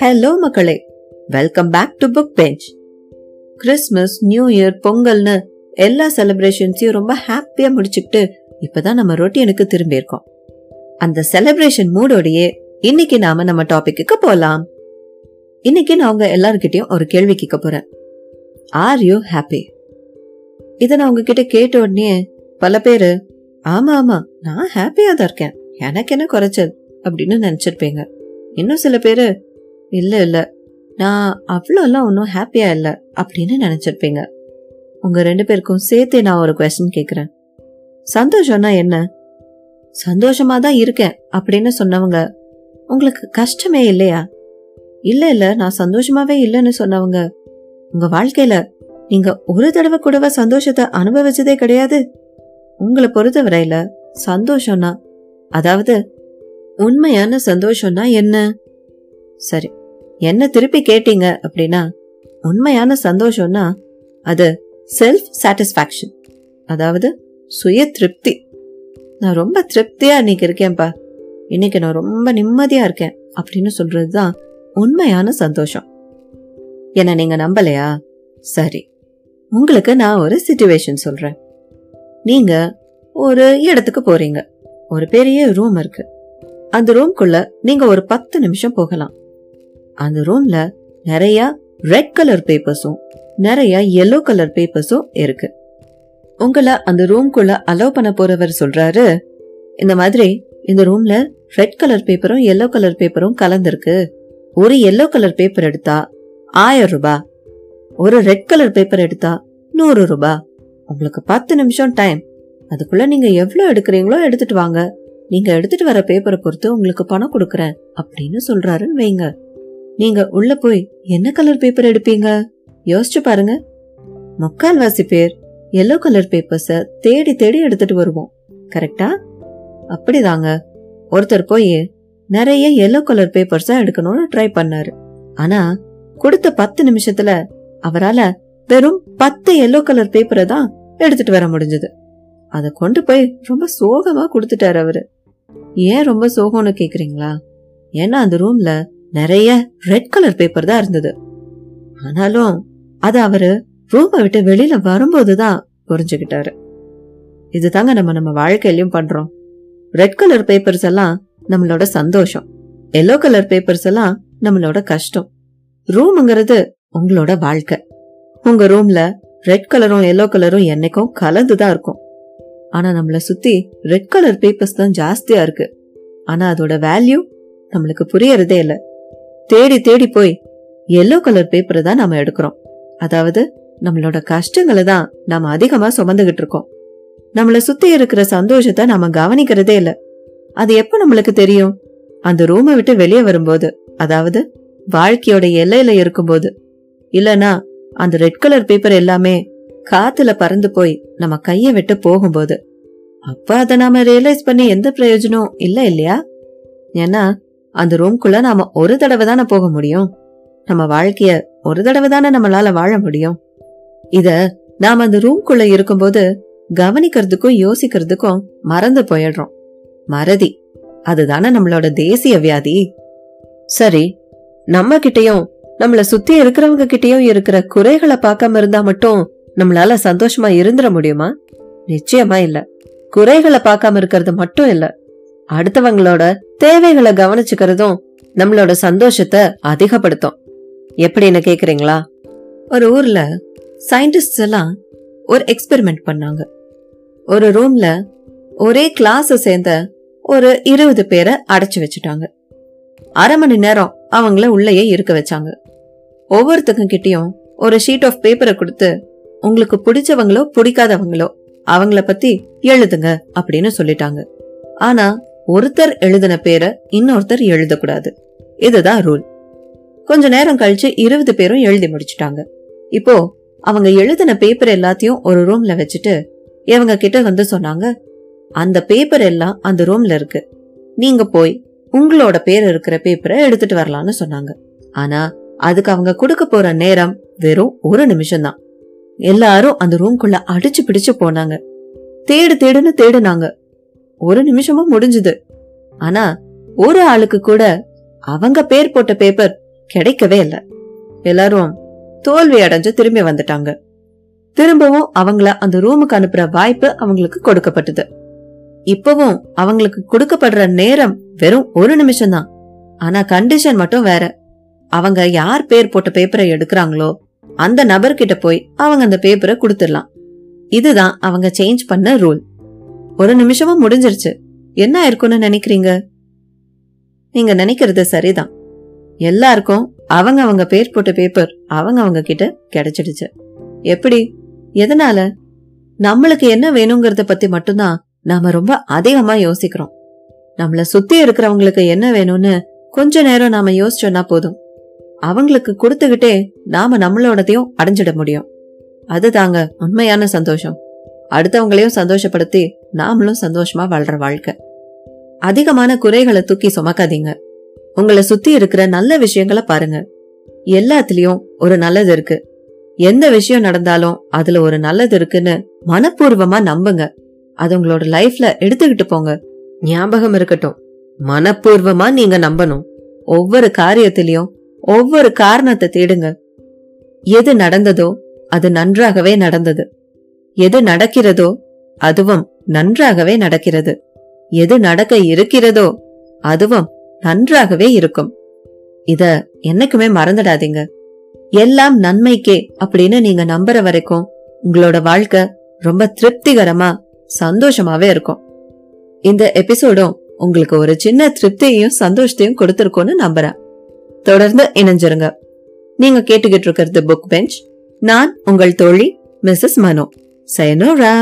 Hello மக்களே. Welcome back to book bench Christmas new year பொங்கல்னு எல்லா செலிப்ரேஷன்ஸையும் ரொம்ப ஹாப்பியா முடிச்சுக்கிட்டு இப்பதான் நம்ம ரொட்டீனுக்கு திரும்பியிருக்கோம் அந்த செலிப்ரேஷன் மூடோடையே இன்னைக்கு நாம நம்ம டாபிக்கு போலாம். இன்னைக்கு நான் உங்க எல்லார்கிட்டயும் ஒரு கேள்வி கேட்க போறேன். ஆர் யூ ஹாப்பி இதை நான் உங்ககிட்ட கேட்ட உடனே பல பேரு ஆமா ஆமா நான் ஹாப்பியா தான் இருக்கேன். எனக்கு என்ன குறைச்சல் அப்படின்னு நினச்சிருப்பீங்க. இன்னும் சில பேர் இல்லை இல்லை நான் அவ்வளோலாம் ஒன்றும் ஹாப்பியாக இல்லை அப்படின்னு நினச்சிருப்பீங்க. உங்கள் ரெண்டு பேருக்கும் சேர்த்து நான் ஒரு கொஸ்டின் கேட்குறேன் சந்தோஷம்னா என்ன? சந்தோஷமாக தான் இருக்கேன் அப்படின்னு சொன்னவங்க உங்களுக்கு கஷ்டமே இல்லையா? இல்லை இல்லை நான் சந்தோஷமாகவே இல்லைன்னு சொன்னவங்க உங்கள் வாழ்க்கையில் நீங்கள் ஒரு தடவை கூடவா சந்தோஷத்தை அனுபவிச்சதே கிடையாது. உங்களை பொறுத்தவரையில் சந்தோஷம்னா அதாவது உண்மையான சந்தோஷம்னா என்ன? சரி என்ன திருப்பி கேட்டீங்க அப்படின்னா உண்மையான சந்தோஷம்னா அது செல்ஃப் சாட்டிஸ்ஃபேக்ஷன் அதாவது சுய திருப்தி. நான் ரொம்ப திருப்தியா இன்னைக்கு இருக்கேன்ப்பா. இன்னைக்கு நான் ரொம்ப நிம்மதியா இருக்கேன் அப்படின்னு சொல்றதுதான் உண்மையான சந்தோஷம். என்ன நீங்க நம்பலையா? சரி உங்களுக்கு நான் ஒரு சிச்சுவேஷன் சொல்றேன். நீங்க ஒரு இடத்துக்கு போறீங்க. ஒரு பெரிய ரூம் இருக்கு. அந்த ரூம்குள்ள நீங்க ஒரு பத்து நிமிஷம் போகலாம். அந்த ரூம்ல நிறைய ரெட் கலர் பேப்பர்ஸும் நிறைய எல்லோ கலர் பேப்பர்ஸும் இருக்கு. உங்களை அந்த ரூம்குள்ள அலோவ் பண்ண போறவர் சொல்றாரு இந்த மாதிரி இந்த ரூம்ல ரெட் கலர் பேப்பரும் எல்லோ கலர் பேப்பரும் கலந்திருக்கு. ஒரு எல்லோ கலர் பேப்பர் எடுத்தா ஆயிரம் ரூபாய் ஒரு ரெட் கலர் பேப்பர் எடுத்தா நூறு ரூபாய் உங்களுக்கு பத்து நிமிஷம் டைம் அதுக்குள்ள நீங்க எவ்வளவு எடுக்கிறீங்களோ எடுத்துட்டு வாங்க. நீங்க எடுத்துட்டு வர பேப்பரை பொறுத்து உங்களுக்கு பணம் கொடுக்கறேன் அப்படின்னு சொல்றாருன்னு வைங்க. நீங்க உள்ள போய் என்ன கலர் பேப்பர் எடுப்பீங்க? யோசிச்சு பாருங்க. முக்கால்வாசி பேர் எல்லோ கலர் பேப்பர்ஸ தேடி தேடி எடுத்துட்டு வருவோம். கரெக்டா அப்படிதாங்க. ஒருத்தர் போய் நிறைய எல்லோ கலர் பேப்பர்ஸா எடுக்கணும்னு ட்ரை பண்ணாரு. ஆனா கொடுத்த பத்து நிமிஷத்துல அவரால வெறும் பத்து எல்லோ கலர் பேப்பரை தான் எடுத்துட்டு வர முடிஞ்சது. அதை கொண்டு போய் ரொம்ப சோகமா கொடுத்துட்டாரு அவரு. ஏன் ரொம்ப சோகம்னு கேக்குறீங்களா? ஏன்னா அந்த ரூம்ல நிறைய ரெட் கலர் பேப்பர் தான் இருந்தது. ஆனாலும் அது அவரு ரூமை விட்டு வெளியில வரும்போதுதான் புரிஞ்சுக்கிட்டாரு. இதுதாங்க நம்ம நம்ம வாழ்க்கையிலயும் பண்றோம். ரெட் கலர் பேப்பர்ஸ் எல்லாம் நம்மளோட சந்தோஷம். எல்லோ கலர் பேப்பர்ஸ் எல்லாம் நம்மளோட கஷ்டம். ரூம்ங்கிறது உங்களோட வாழ்க்கை. உங்க ரூம்ல ரெட் கலரும் எல்லோ கலரும் என்னைக்கும் கலந்துதான் இருக்கும். ஆனா நம்மள சுத்தி ரெட் கலர் பேப்பர்ஸ் தான் ஜாஸ்தியா இருக்கு. ஆனா அதோட வேல்யூ நம்மளுக்கு புரியறதே இல்ல. தேடி தேடி போய் எல்லோ கலர் பேப்பரை தான் நாம எடுக்கிறோம். அதாவது நம்மளோட கஷ்டங்களை தான் நாம அதிகமா சுமந்துகிட்டு இருக்கோம். நம்மள சுத்தி இருக்கிற சந்தோஷத்தை நாம கவனிக்கிறதே இல்ல. அது எப்ப நம்மளுக்கு தெரியும்? அந்த ரூமை விட்டு வெளியே வரும்போது அதாவது வாழ்க்கையோட எல்லையில இருக்கும்போது. இல்லனா அந்த ரெட் கலர் பேப்பர் எல்லாமே காத்துல பறந்து போய் நம்ம கைய விட்டு போகும்போது அப்ப அதை நாம ரியலைஸ் பண்ணி எந்த பிரயோஜனம் இல்ல இல்லையா? ஏன்னா அந்த ரூம்குள்ள நாம ஒரு தடவை தானே போக முடியும். நம்ம வாழ்க்கைய ஒரு தடவை தானே நம்மளால வாழ முடியும். இத நாம அந்த ரூம்குள்ள இருக்கும்போது கவனிக்கிறதுக்கும் யோசிக்கிறதுக்கும் மறந்து போயிடுறோம். மறதி. அதுதானே நம்மளோட தேசிய வியாதி. சரி நம்ம கிட்டயும் நம்மள சுத்தி இருக்கிறவங்க கிட்டயும் இருக்கிற குறைகளை பார்க்காம இருந்தா மட்டும் நம்மளால சந்தோஷமா இருந்துட முடியுமா? நிச்சயமா இல்ல. குறைகளை பார்க்காம இருக்கிறது மட்டும் இல்ல. அடுத்தவங்களோட தேவைகளை கவனிச்சுக்கிறதும் நம்மளோட சந்தோஷத்தை அதிகப்படுத்தும். எப்படின்னு கேக்குறீங்களா? ஒரு ஊர்ல சயின்டிஸ்ட் எல்லாம் ஒரு எக்ஸ்பெரிமெண்ட் பண்ணாங்க. ஒரு ரூம்ல ஒரே கிளாஸ் சேர்ந்த ஒரு இருபது பேரை அடைச்சு வச்சுட்டாங்க. அரை மணி நேரம் அவங்கள உள்ளேயே இருக்க வச்சாங்க. ஒவ்வொருத்தங்க கிட்டயும் ஒரு ஷீட் ஆஃப் பேப்பரை கொடுத்து உங்களுக்கு பிடிச்சவங்களோ பிடிக்காதவங்களோ அவங்கள பத்தி எழுதுங்க அப்படின்னு சொல்லிட்டாங்க. ஆனா ஒருத்தர் எழுதின பேரை இன்னொருத்தர் எழுதக்கூடாது. இதுதான் ரூல். கொஞ்ச நேரம் கழிச்சு இருபது பேரும் எழுதி முடிச்சிட்டாங்க. இப்போ அவங்க எழுதின பேப்பர் எல்லாத்தையும் ஒரு ரூம்ல வச்சுட்டு இவங்க கிட்ட வந்து சொன்னாங்க அந்த பேப்பர் எல்லாம் அந்த ரூம்ல இருக்கு. நீங்க போய் உங்களோட பேர் இருக்கிற பேப்பரை எடுத்துட்டு வரலாம்னு சொன்னாங்க. ஆனா அதுக்கு அவங்க கொடுக்க போற நேரம் வெறும் ஒரு நிமிஷம் தான் எல்லாரும் அந்த ரூம்குள்ள அடிச்சு பிடிச்சு போனாங்க. தேடு தேடுன்னு தேடுனாங்க. ஒரு நிமிஷமும் முடிஞ்சது. ஆனா ஒரு ஆளுக்கு கூட அவங்க பேர் போட்ட பேப்பர் கிடைக்கவே இல்ல. எல்லாரும் தோல்வி அடைஞ்சு திரும்பி வந்துட்டாங்க. திரும்பவும் அவங்கள அந்த ரூமுக்கு அனுப்புற வாய்ப்பு அவங்களுக்கு கொடுக்கப்பட்டது. இப்பவும் அவங்களுக்கு கொடுக்கப்படுற நேரம் வெறும் ஒரு நிமிஷம் தான் ஆனா கண்டிஷன் மட்டும் வேற. அவங்க யார் பேர் போட்ட பேப்பரை எடுக்கிறாங்களோ அந்த நபர்கிட்ட போய் அவங்க அந்த பேப்பரை கொடுத்துடலாம். இதுதான் அவங்க சேஞ்ச் பண்ண ரூல் ஒரு நிமிஷமா முடிஞ்சிருச்சு. என்ன இருக்கும்னு நினைக்கிறீங்க? நீங்க நினைக்கிறது சரிதான். எல்லாருக்கும் அவங்க அவங்க பேர் போட்ட பேப்பர் அவங்க அவங்க கிட்ட கிடைச்சிடுச்சு. எப்படி? எதனால? நம்மளுக்கு என்ன வேணுங்கிறத பத்தி மட்டும்தான் நாம ரொம்ப அதிகமா யோசிக்கிறோம். நம்மள சுத்தி இருக்கிறவங்களுக்கு என்ன வேணும்னு கொஞ்ச நேரம் நாம யோசிச்சோன்னா போதும். அவங்களுக்கு கொடுத்துக்கிட்டே நாம நம்மளோடதையும் அடைஞ்சிட முடியும். அதுதாங்க உண்மையான சந்தோஷம். அடுத்தவங்களையும் சந்தோஷப்படுத்தி நாமளும் சந்தோஷமா வாழ்ற வாழ்க்கை. அதிகமான குறைகளை தூக்கி சுமக்காதீங்க. உங்களை சுத்தி இருக்கிற நல்ல விஷயங்களை பாருங்க. எல்லாத்துலயும் ஒரு நல்லது இருக்கு. எந்த விஷயம் நடந்தாலும் அதுல ஒரு நல்லது இருக்குன்னு மனப்பூர்வமா நம்புங்க. அது உங்களோட லைஃப்ல எடுத்துக்கிட்டு போங்க. ஞாபகம் இருக்கட்டும். மனப்பூர்வமா நீங்க நம்பணும். ஒவ்வொரு காரியத்திலயும் ஒவ்வொரு காரணத்தை தேடுங்க. எது நடந்ததோ அது நன்றாகவே நடந்தது. எது நடக்கிறதோ அதுவும் நன்றாகவே நடக்கிறது. எது நடக்க இருக்கிறதோ அதுவும் நன்றாகவே இருக்கும். இத என்னைக்குமே மறந்துடாதீங்க. எல்லாம் நன்மைக்கே அப்படின்னு நீங்க நம்புற வரைக்கும் உங்களோட வாழ்க்கை ரொம்ப திருப்திகரமா சந்தோஷமாவே இருக்கும். இந்த எபிசோடும் உங்களுக்கு ஒரு சின்ன திருப்தியையும் சந்தோஷத்தையும் கொடுத்திருக்கோன்னு நம்புறேன். தொடர்ந்து இணைஞ்சிருங்க. நீங்க கேட்டுக்கிட்டு இருக்கிறது புக் பெஞ்ச் நான் உங்கள் தோழி மிஸ்ஸஸ் மனோ. சயனோரா